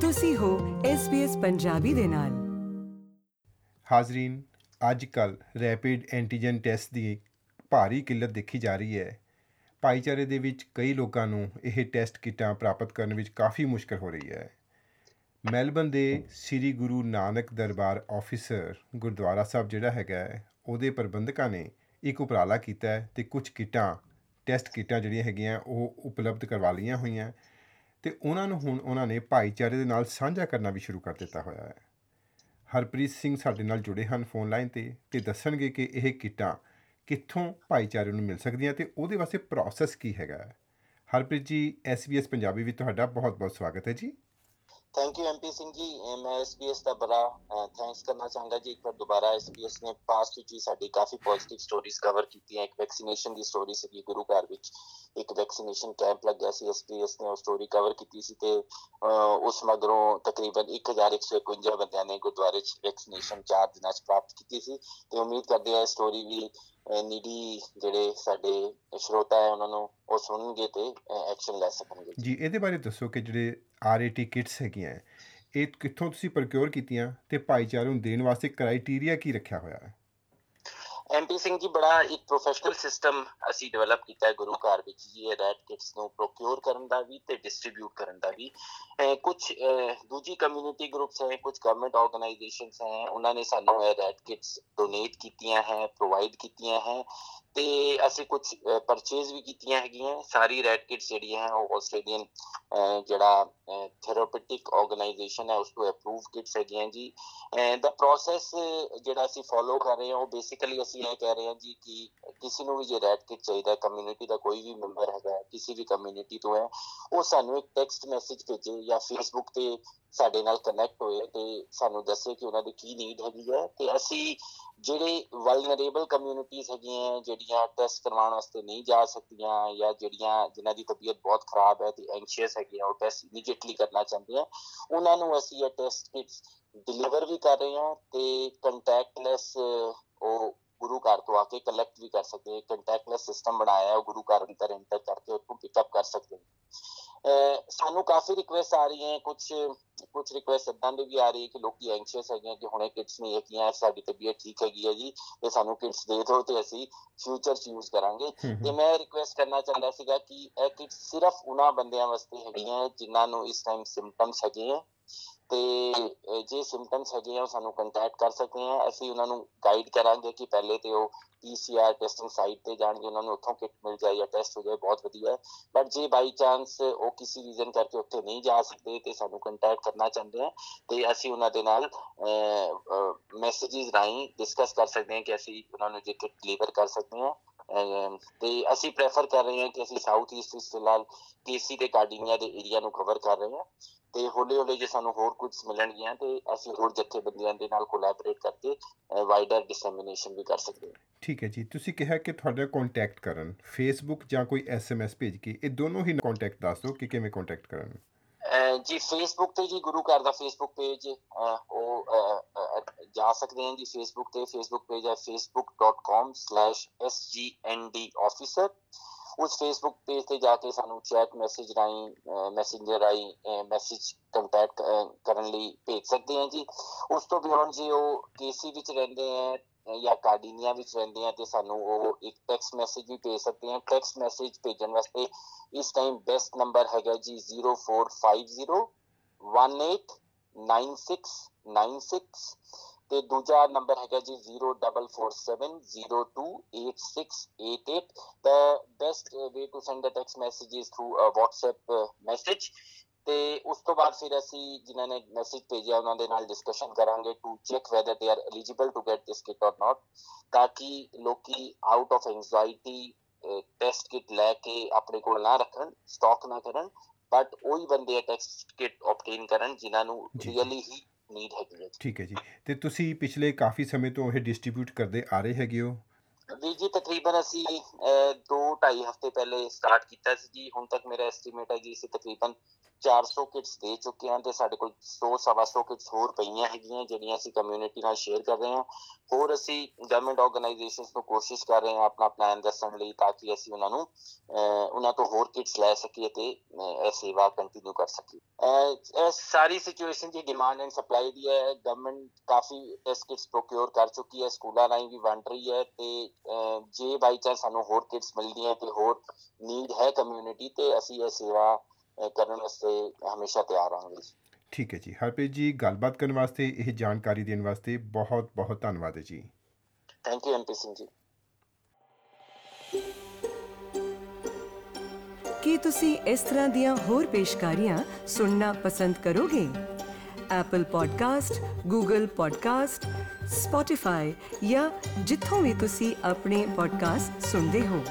ਤੁਸੀਂ ਹੋ SBS ਪੰਜਾਬੀ ਦੇ ਨਾਲ। ਹਾਜ਼ਰੀਨ ਅੱਜ ਕੱਲ ਰੈਪਿਡ ਐਂਟੀਜਨ ਟੈਸਟ ਦੀ ਭਾਰੀ ਕਿੱਲਤ ਦੇਖੀ ਜਾ ਰਹੀ ਹੈ। ਭਾਈਚਾਰੇ ਦੇ ਵਿੱਚ ਕਈ ਲੋਕਾਂ ਨੂੰ ਇਹ ਟੈਸਟ ਕਿੱਟਾਂ ਪ੍ਰਾਪਤ ਕਰਨ ਵਿੱਚ ਕਾਫੀ ਮੁਸ਼ਕਲ ਹੋ ਰਹੀ ਹੈ। ਮੈਲਬਨ ਦੇ ਸ੍ਰੀ ਗੁਰੂ ਨਾਨਕ ਦਰਬਾਰ ਆਫੀਸਰ ਗੁਰਦੁਆਰਾ ਸਾਹਿਬ ਜਿਹੜਾ ਹੈਗਾ ਹੈ, ਉਹਦੇ ਪ੍ਰਬੰਧਕਾਂ ਨੇ ਇੱਕ ਉਪਰਾਲਾ ਕੀਤਾ ਹੈ ਤੇ ਕੁਝ ਕਿੱਟਾਂ ਟੈਸਟ ਕਿੱਟਾਂ ਜਿਹੜੀਆਂ ਹੈਗੀਆਂ ਉਹ ਉਪਲਬਧ ਕਰਵਾ ਲਈਆਂ ਹੋਈਆਂ। ਤੇ ਉਹਨਾਂ ਨੂੰ ਹੁਣ ਉਹਨਾਂ ਨੇ ਭਾਈਚਾਰੇ ਦੇ ਨਾਲ ਸਾਂਝਾ ਕਰਨਾ ਵੀ ਸ਼ੁਰੂ ਕਰ ਦਿੱਤਾ ਹੋਇਆ ਹੈ ਹਰਪ੍ਰੀਤ ਸਿੰਘ ਸਾਡੇ ਨਾਲ ਜੁੜੇ ਹਨ ਫੋਨ ਲਾਈਨ ਤੇ ਤੇ ਦੱਸਣਗੇ ਕਿ ਇਹ ਕਿੱਟਾਂ ਕਿੱਥੋਂ ਭਾਈਚਾਰੇ ਨੂੰ ਮਿਲ ਸਕਦੀਆਂ ਤੇ ਉਹਦੇ ਵਾਸਤੇ ਪ੍ਰੋਸੈਸ ਕੀ ਹੈਗਾ ਹੈ। ਹਰਪ੍ਰੀਤ ਜੀ SBS ਪੰਜਾਬੀ ਵਿੱਚ ਤੁਹਾਡਾ ਬਹੁਤ-ਬਹੁਤ ਸਵਾਗਤ ਹੈ ਜੀ thank you MP Singh ji ਅਹ ਮੈਂ ਐਸਪੀਐਸ ਦਾ ਬੜਾ eh, ਥੈਂਕਸ ਕਰਨਾ ਚਾਹਾਂਗਾ ਜੀ। ਇੱਕ ਵਾਰ ਦੁਬਾਰਾ ਐਸਪੀਐਸ ਨੇ ਪਾਸਟ ਵਿੱਚ ਵੀ ਸਾਡੀ ਕਾਫੀ ਪੋਜ਼ਿਟਿਵ ਸਟੋਰੀਜ਼ ਕਵਰ ਕੀਤੀਆਂ। ਇੱਕ ਵੈਕਸੀਨੇਸ਼ਨ ਦੀ ਸਟੋਰੀ ਸੀ ਗੁਰੂ ਘਰ ਵਿੱਚ। ਇੱਕ ਵੈਕਸੀਨੇਸ਼ਨ ਕੈਂਪ ਲੱਗਿਆ ਸੀ। ਐਸਪੀਐਸ ਨੇ ਉਹ ਸਟੋਰੀ ਕਵਰ ਕੀਤੀ ਸੀ ਤੇ, ਅਹ, ਉਸ ਮਗਰੋਂ ਤਕਰੀਬਨ 1151 ਬੰਦਿਆਂ ਨੇ ਗੁਰਦੁਆਰੇ 'ਚ ਵੈਕਸੀਨੇਸ਼ਨ 4 ਦਿਨਾਂ 'ਚ ਪ੍ਰਾਪਤ ਕੀਤੀ ਸੀ। ਤੇ ਉਮੀਦ ਕਰਦੇ ਆ ਸਟੋਰੀ ਵੀ eh, ਨੀਡੀ ਜਿਹੜੇ ਸਾਡੇ ਸ਼ਰੋਤਾ ਹੈ, ਉਹਨਾਂ ਨੂੰ ਉਹ ਸੁਣਨਗੇ ਤੇ eh, ਐਕਸ਼ਨ ਲੈ ਸਕਣਗੇ। ਜੀ, ਇਹਦੇ ਬਾਰੇ ਦੱਸੋ ਕਿ ਜਿਹੜੇ ਆਰਏਟੀ ਕਿਟਸ ਹੈਗੀਆਂ ਇਹ ਕਿੱਥੋਂ ਤੁਸੀਂ ਪ੍ਰੋਕਿਉਰ ਕੀਤੀਆਂ ਤੇ ਭਾਈਚਾਰੇ ਨੂੰ ਦੇਣ ਵਾਸਤੇ ਕ੍ਰਾਈਟੇਰੀਆ ਕੀ ਰੱਖਿਆ ਹੋਇਆ ਹੈ? ਐਮਪੀ ਸਿੰਘ ਜੀ, ਬੜਾ ਇੱਕ ਪ੍ਰੋਫੈਸ਼ਨਲ ਸਿਸਟਮ ਅਸੀਂ ਡਿਵੈਲਪ ਕੀਤਾ ਹੈ ਗੁਰੂ ਘਰ ਵਿੱਚ ਜੀ, ਇਹ ਰੈਡ ਕਿਟਸ ਨੂੰ ਪ੍ਰੋਕਿਉਰ ਕਰਨ ਦਾ ਵੀ ਤੇ ਡਿਸਟ੍ਰੀਬਿਊਟ ਕਰਨ ਦਾ ਵੀ। ਕੁਝ ਦੂਜੀ ਕਮਿਊਨਿਟੀ ਗਰੁੱਪਸ ਹੈ ਕੁਝ ਗਵਰਨਮੈਂਟ ਆਰਗੇਨਾਈਜੇਸ਼ਨਸ ਹੈ, ਉਹਨਾਂ ਨੇ ਸਾਨੂੰ ਇਹ ਰੈਡ ਕਿਟਸ ਡੋਨੇਟ ਕੀਤੀਆਂ ਹੈ ਪ੍ਰੋਵਾਈਡ ਕੀਤੀਆਂ ਹੈ। ਤੇ ਅਸੀਂ ਕੁਝ ਪਰਚੇਜ਼ ਵੀ ਕੀਤੀਆਂ ਹੈਗੀਆਂ, ਸਾਰੀ ਰੈਡ ਕਿਟਸ ਜਿਹੜੀਆਂ ਹੈ ਉਹ ਆਸਟ੍ਰੇਲੀਅਨ ਜਿਹੜਾ ਥੈਰੇਪਿਟਿਕ ਆਰਗੇਨਾਈਜੇਸ਼ਨ ਹੈ, ਉਸ ਤੋਂ ਅਪਰੂਵ ਕਿਟਸ ਹੈਗੀਆਂ ਜੀ। ਦਾ ਪ੍ਰੋਸੈਸ ਜਿਹੜਾ ਅਸੀਂ ਫੋਲੋ ਕਰ ਰਹੇ ਹਾਂ, ਉਹ ਬੇਸਿਕਲੀ ਅਸੀਂ ਇਹ ਕਹਿ ਰਹੇ ਹਾਂ ਜੀ ਕਿ ਕਿਸੇ ਨੂੰ ਵੀ ਜੇ ਰੈਡ ਕਿਟ ਚਾਹੀਦਾ ਕਮਿਊਨਿਟੀ ਦਾ ਕੋਈ ਵੀ ਮੈਂਬਰ ਹੈਗਾ, ਕਿਸੇ ਵੀ ਕਮਿਊਨਿਟੀ ਤੋਂ ਹੈ, ਉਹ ਸਾਨੂੰ ਇੱਕ ਟੈਕਸਟ ਮੈਸੇਜ ਭੇਜੇ ਜਾਂ ਫੇਸਬੁੱਕ ਤੇ ਸਾਡੇ ਨਾਲ ਕਨੈਕਟ ਹੋਏ ਤੇ ਸਾਨੂੰ ਦੱਸੇ ਕਿ ਉਹਨਾਂ ਦੀ ਕੀ ਨੀਡ ਹੈਗੀ ਹੈ ਤੇ ਅਸੀਂ ਜਿਹੜੇ ਵਲਨਰੇਬਲ ਕਮਿਊਨਿਟੀਆਂ ਹੈਗੀਆਂ ਜਿਹੜੀਆਂ ਟੈਸਟ ਕਰਵਾਉਣ ਵਾਸਤੇ ਨਹੀਂ ਜਾ ਸਕਦੀਆਂ ਜਾਂ ਜਿਹੜੀਆਂ, ਜਿਨ੍ਹਾਂ ਦੀ ਤਬੀਅਤ ਬਹੁਤ ਖਰਾਬ ਹੈ ਤੇ ਐਂਗਸ਼ੀਅਸ ਹੈਗੀਆਂ, ਉਹ ਟੈਸਟ ਇਮੀਡੀਏਟਲੀ ਕਰਨਾ ਚਾਹੁੰਦੇ ਆ, ਉਹਨਾਂ ਨੂੰ ਅਸੀਂ ਇਹ ਟੈਸਟ ਕਿਟਸ ਡਿਲੀਵਰ ਵੀ ਕਰ ਰਹੇ ਹਾਂ ਤੇ ਕੰਟੈਕਟਲੈਸ ਉਹ ਗੁਰੂ ਘਰ ਤੋਂ ਆ ਕੇ ਕਲੈਕਟ ਵੀ ਕਰ ਸਕਦੇ ਹੈ ਕੰਟੈਕਟਲੈਸ ਸਿਸਟਮ ਬਣਾਇਆ ਹੈ ਉਹ ਗੁਰੂ ਘਰ ਅੰਦਰ ਐਂਟਰ ਕਰਕੇ ਉੱਥੋਂ ਪਿਕਅਪ ਕਰ ਸਕਦੇ ਹੈ ਸਾਨੂੰ ਕਾਫੀ ਰਿਕੁਐਸਟ ਆ ਰਹੀਆਂ ਕੁਝ ਕੁਝ ਰਿਕੁਐਸਟ ਇਦਾਂ ਦੀ ਵੀ ਆ ਰਹੀ ਹੈ ਕਿ ਲੋਕੀ ਐਂਗਸ਼ੀਅਸ ਹੈਗੇ ਕਿ ਹੁਣੇ ਕਿਟਸ ਨਹੀਂ ਹੈਗੀਆਂ ਸਾਡੀ ਤਬੀਅਤ ਠੀਕ ਹੈਗੀ ਹੈ ਜੀ ਤੇ ਸਾਨੂੰ ਕਿਟਸ ਦੇ ਦਿਓ ਤੇ ਅਸੀਂ ਫਿਊਚਰ ਚ ਯੂਜ਼ ਕਰਾਂਗੇ ਤੇ ਮੈਂ ਰਿਕੁਐਸਟ ਕਰਨਾ ਚਾਹੁੰਦਾ ਸੀਗਾ ਕਿ ਇਹ ਕਿਟਸ ਸਿਰਫ ਉਹਨਾਂ ਬੰਦਿਆਂ ਵਾਸਤੇ ਹੈਗੀਆਂ ਜਿਨ੍ਹਾਂ ਨੂੰ ਇਸ ਟਾਈਮ ਸਿੰਪਟਮਸ ਹੈਗੇ ਆ। ਤੇ ਜੇ ਸਿੰਪਟਮਸ ਹੈਗੇ ਆ ਉਹ ਸਾਨੂੰ ਕੰਟੈਕਟ ਕਰ ਸਕਦੇ ਆ ਅਸੀਂ ਉਹਨਾਂ ਨੂੰ ਗਾਈਡ ਕਰਾਂਗੇ ਕਿ ਪਹਿਲੇ ਤੇ ਉਹ ਪੀਸੀਆਰ ਟੈਸਟਿੰਗ ਸਾਈਟ ਤੇ ਜਾਣਗੇ, ਉਹਨਾਂ ਨੂੰ ਉੱਥੋਂ ਕਿਟ ਮਿਲ ਜਾਏ ਜਾਂ ਟੈਸਟ ਹੋ ਜਾਏ, ਬਹੁਤ ਵਧੀਆ। ਹੈ ਬਟ ਜੇ ਬਾਈ ਚਾਂਸ ਉਹ ਕਿਸੇ ਰੀਜ਼ਨ ਕਰਕੇ ਉੱਥੇ ਨਹੀਂ ਜਾ ਸਕਦੇ ਤੇ ਸਾਨੂੰ ਕੰਟੈਕਟ ਕਰਨਾ ਚਾਹੁੰਦੇ ਆ, ਤੇ ਅਸੀਂ ਉਹਨਾਂ ਦੇ ਨਾਲ ਮੈਸੇजेस ਰਾਹੀਂ ਡਿਸਕਸ ਕਰ ਸਕਦੇ ਹਾਂ ਕਿ ਅਸੀਂ ਉਹਨਾਂ ਨੂੰ ਜੇ ਕਿਟ ਡਿਲੀਵਰ ਕਰ ਸਕਦੇ ਹਾਂ। ਤੇ ਅਸੀਂ ਪ੍ਰੈਫਰ ਕਰ ਰਹੇ ਹਾਂ ਕਿ ਅਸੀਂ ਸਾਊਥ ਈਸਟ ਵਿੱਚ ਫਿਲਹਾਲ ਕੇਸੀ ਤੇ ਕਾਰਡੀਨੀਆ ਦੇ ਏਰੀਆ ਨੂੰ ਕਵਰ ਕਰ ਰਹੇ ਹਾਂ। ਤੇ ਹੌਲੀ ਹੌਲੀ ਜੇ ਸਾਨੂੰ ਹੋਰ ਕੁਝ ਮਿਲਣਗੀਆਂ ਤੇ ਅਸੀਂ ਹੋਰ ਜਥੇਬੰਦੀਆਂ ਦੇ ਨਾਲ ਕੋਲੈਬੋਰੇਟ ਕਰਕੇ ਵਾਈਡਰ ਡਿਸੈਮੀਨੇਸ਼ਨ ਵੀ ਕਰ ਸਕਦੇ ਹਾਂ। ਠੀਕ ਹੈ ਜੀ। ਤੁਸੀਂ ਕਿਹਾ ਕਿ ਤੁਹਾਡਾ ਕੰਟੈਕਟ ਕਰਨ ਫੇਸਬੁੱਕ ਜਾਂ ਕੋਈ ਐਸਐਮਐਸ ਭੇਜ ਕੇ, ਇਹ ਦੋਨੋਂ ਹੀ ਕੰਟੈਕਟ ਦੱਸ ਦਿਓ ਕਿ ਕਿਵੇਂ ਕੰਟੈਕਟ ਕਰਨ। ਜੀ ਫੇਸਬੁੱਕ ਤੇ ਜੀ, ਗੁਰੂ ਘਰ ਦਾ ਫੇਸਬੁੱਕ ਪੇਜ ਉਹ ਜਾ ਸਕਦੇ ਹਾਂ ਜੀ ਫੇਸਬੁੱਕ ਤੇ ਫੇਸਬੁੱਕ ਪੇਜ ਹੈ facebook.com/sgndofficer ਉਸ ਫੇਸਬੁੱਕ ਪੇਜ ਤੇ ਜਾ ਕੇ ਸਾਨੂੰ ਚੈਟ ਮੈਸੇਜ ਰਾਹੀਂ ਮੈਸੇਂਜਰ ਰਾਹੀਂ ਮੈਸੇਜ ਕੰਟੈਕਟ ਕਰਨ ਲਈ ਭੇਜ ਸਕਦੇ ਹਾਂ ਜੀ। ਉਸ ਤੋਂ ਬਿਯੋਂਡ ਜੀ ਉਹ ਕੇਸੀ ਵਿੱਚ ਰਹਿੰਦੇ ਆ ਜਾਂ ਕਾਰਡੀਨੀਆ ਵਿੱਚ ਰਹਿੰਦੇ ਆ ਤੇ ਸਾਨੂੰ ਉਹ ਇੱਕ ਟੈਕਸਟ ਮੈਸੇਜ ਵੀ ਭੇਜ ਸਕਦੇ ਆ ਟੈਕਸਟ ਮੈਸੇਜ ਭੇਜਣ ਵਾਸਤੇ ਇਸ ਟਾਈਮ ਬੈਸਟ ਨੰਬਰ ਹੈਗਾ ਜੀ 0450189696 ਤੇ ਦੂਜਾ ਨੰਬਰ ਹੈਗਾ ਜੀ 0447028688 the best way to send the text message is through a whatsapp message ਤੇ ਉਸ ਤੋਂ ਬਾਅਦ ਫਿਰ ਅਸੀਂ ਜਿਨ੍ਹਾਂ ਨੇ ਮੈਸੇਜ ਭੇਜਿਆ ਉਹਨਾਂ ਦੇ ਨਾਲ ਡਿਸਕਸ਼ਨ ਕਰਾਂਗੇ to check whether they are eligible to get this kit or not ਤਾਂ ਕਿ ਲੋਕੀ out of anxiety test kit ਲੈ ਕੇ ਆਪਣੇ ਕੋਲ ਨਾ ਰੱਖਣ ਸਟਾਕ ਨਾ ਕਰਨ ਬਟ ਉਹੀ ਬੰਦੇ ਟੈਸਟ ਕਿਟ ਆਬਟੇਨ ਕਰਨ ਜਿਨ੍ਹਾਂ ਨੂੰ ਰੀਅਲੀ ਹੀ ਨੀਡ ਹੈਗੀ ਹੈ ਠੀਕ ਹੈ ਜੀ। ਤੇ ਤੁਸੀਂ ਪਿਛਲੇ ਕਾਫੀ ਸਮੇਂ ਤੋਂ ਇਹ ਡਿਸਟ੍ਰੀਬਿਊਟ ਕਰਦੇ ਆ ਰਹੇ ਹੈਗੇ ਹੋ? ਵੀ ਜੀ ਤਕਰੀਬਨ ਅਸੀਂ 2 2.5 ਹਫ਼ਤੇ ਪਹਿਲੇ ਸਟਾਰਟ ਕੀਤਾ ਸੀ ਜੀ। ਹੁਣ ਤੱਕ ਮੇਰਾ ਐਸਟੀਮੇਟ ਹੈ ਜੀ ਅਸੀਂ ਤਕਰੀਬਨ 400 ਕਿਟਸ ਦੇ ਚੁੱਕੇ ਹਾਂ ਤੇ ਸਾਡੇ ਕੋਲ 100 ਸਵਾ 100 ਕਿਟਸ ਹੋਰ ਪਈਆਂ ਹੈਗੀਆਂ ਜਿਹੜੀਆਂ ਅਸੀਂ ਕਮਿਊਨਿਟੀ ਨਾਲ ਸ਼ੇਅਰ ਕਰ ਰਹੇ ਹਾਂ। ਹੋਰ ਅਸੀਂ ਗਵਰਨਮੈਂਟ ਆਰਗੇਨਾਈਜੇਸ਼ਨਸ ਨੂੰ ਕੋਸ਼ਿਸ਼ ਕਰ ਰਹੇ ਹਾਂ ਆਪਣਾ ਪਲਾਨ ਦੱਸਣ ਲਈ ਤਾਂ ਕਿ ਅਸੀਂ ਉਹਨਾਂ ਨੂੰ ਅਹ, ਉਹਨਾਂ ਤੋਂ ਹੋਰ ਕਿਟਸ ਲੈ ਸਕੀਏ ਤੇ ਅਹ, ਇਹ ਸੇਵਾ ਕੰਟੀਨਿਊ ਕਰ ਸਕੀਏ। ਅਹ, ਇਹ ਸਾਰੀ ਸਿਚੁਏਸ਼ਨ ਦੀ ਡਿਮਾਂਡ ਐਂਡ ਸਪਲਾਈ ਦੀ ਹੈ। ਗਵਰਨਮੈਂਟ ਕਾਫੀ ਟੈਸਟ ਕਿਟਸ ਪ੍ਰੋਕਿਉਰ ਕਰ ਚੁੱਕੀ ਹੈ। ਸਕੂਲਾਂ ਰਾਹੀਂ ਵੀ ਵੰਡ ਰਹੀ ਹੈ ਤੇ ਅਹ, ਜੇ ਬਾਈ ਚਾਂਸ ਸਾਨੂੰ ਹੋਰ ਕਿਟਸ ਮਿਲਦੀਆਂ ਤੇ ਹੋਰ ਨੀਡ ਹੈ ਕਮਿਊਨਿਟੀ ਤੇ ਅਸੀਂ ਇਹ ਸੇਵਾ ਅਹ, ਕਰਨ ਵਾਸਤੇ ਹਮੇਸ਼ਾ ਤਿਆਰ ਰਹਾਂਗੇ ਠੀਕ ਹੈ ਜੀ। ਹਰਪ੍ਰੀਤ ਜੀ ਗੱਲਬਾਤ ਕਰਨ ਵਾਸਤੇ ਇਹ ਜਾਣਕਾਰੀ ਦੇਣ ਵਾਸਤੇ ਬਹੁਤ ਬਹੁਤ ਧੰਨਵਾਦ ਹੈ ਜੀ। Thank you MP Singh ji. ਕੀ ਤੁਸੀਂ ਇਸ ਤਰ੍ਹਾਂ ਦੀਆਂ ਹੋਰ ਪੇਸ਼ਕਾਰੀਆਂ ਸੁਣਨਾ ਪਸੰਦ ਕਰੋਗੇ? Apple Podcast, Google Podcast, Spotify ਜਾਂ ਜਿੱਥੋਂ ਵੀ ਤੁਸੀਂ ਆਪਣੇ ਪੋਡਕਾਸਟ ਸੁਣਦੇ ਹੋ।